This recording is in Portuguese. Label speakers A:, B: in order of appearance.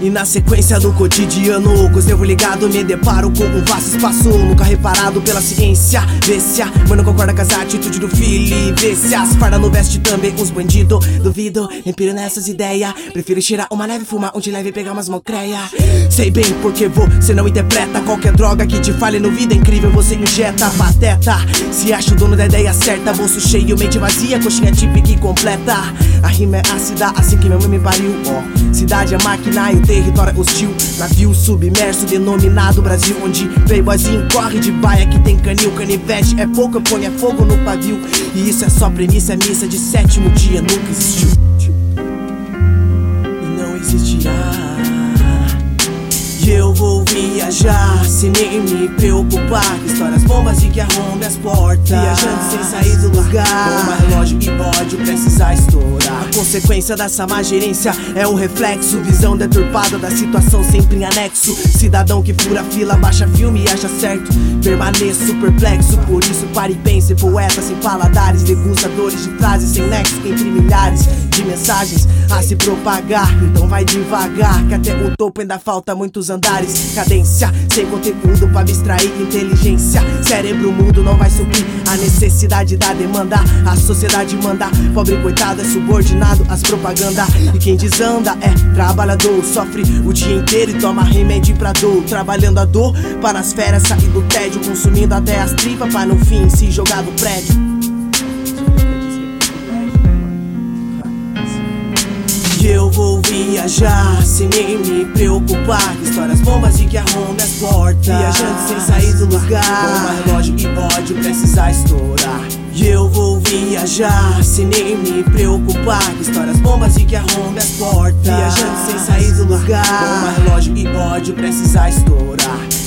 A: E na sequência do cotidiano, com os nervos ligados, me deparo com um vasto espaço. Nunca reparado pela ciência. Vê se a mano concorda com as atitudes do filho. Vê se as farda no veste também uns bandido. Duvido, nem piro nessas ideias. Prefiro tirar uma leve, fumar um de leve e pegar umas mocreia. Sei bem porque você não interpreta qualquer droga que te fale no vida incrível. Você injeta, pateta. Se acha o dono da ideia certa, bolso cheio, mente vazia, coxinha típica e completa. A rima é ácida, assim que meu mãe me pariu, ó. Cidade é máquina e o território hostil. Navio submerso, denominado Brasil, onde playboyzinho corre de baia que tem canil, canivete. É pouco, ponho é fogo no pavio. E isso é só premissa, missa de sétimo dia, nunca existiu. E não existirá. Viajar nem me preocupar. Histórias bombas e que arrombe as portas. Viajando sem sair do lugar. Bomba, relógio e ódio precisa estourar. A consequência dessa má gerência é um reflexo. Visão deturpada da situação sempre em anexo. Cidadão que fura fila, baixa filme e acha certo. Permaneço perplexo, por isso pare e pense. Poeta sem paladares, degustadores de frases sem nexo. Entre milhares de mensagens a se propagar. Então vai devagar, que até o topo ainda falta muitos andares. Cadência, sem conteúdo pra abstrair inteligência. Cérebro mudo não vai suprir a necessidade da demanda. A sociedade manda, pobre coitado é subordinado às propagandas. E quem desanda é trabalhador, sofre o dia inteiro e toma remédio pra dor. Trabalhando a dor para as feras sair do tédio, consumindo até as tripas pra no fim se jogar do prédio. Eu vou viajar sem nem me preocupar. Histórias bombas e que arrombe as portas. Viajando sem sair do lugar. Bomba, relógio e ódio precisa estourar. E eu vou viajar sem nem me preocupar. Histórias bombas e que arrombe as portas. Viajando sem sair do lugar. Bomba, relógio e ódio precisa estourar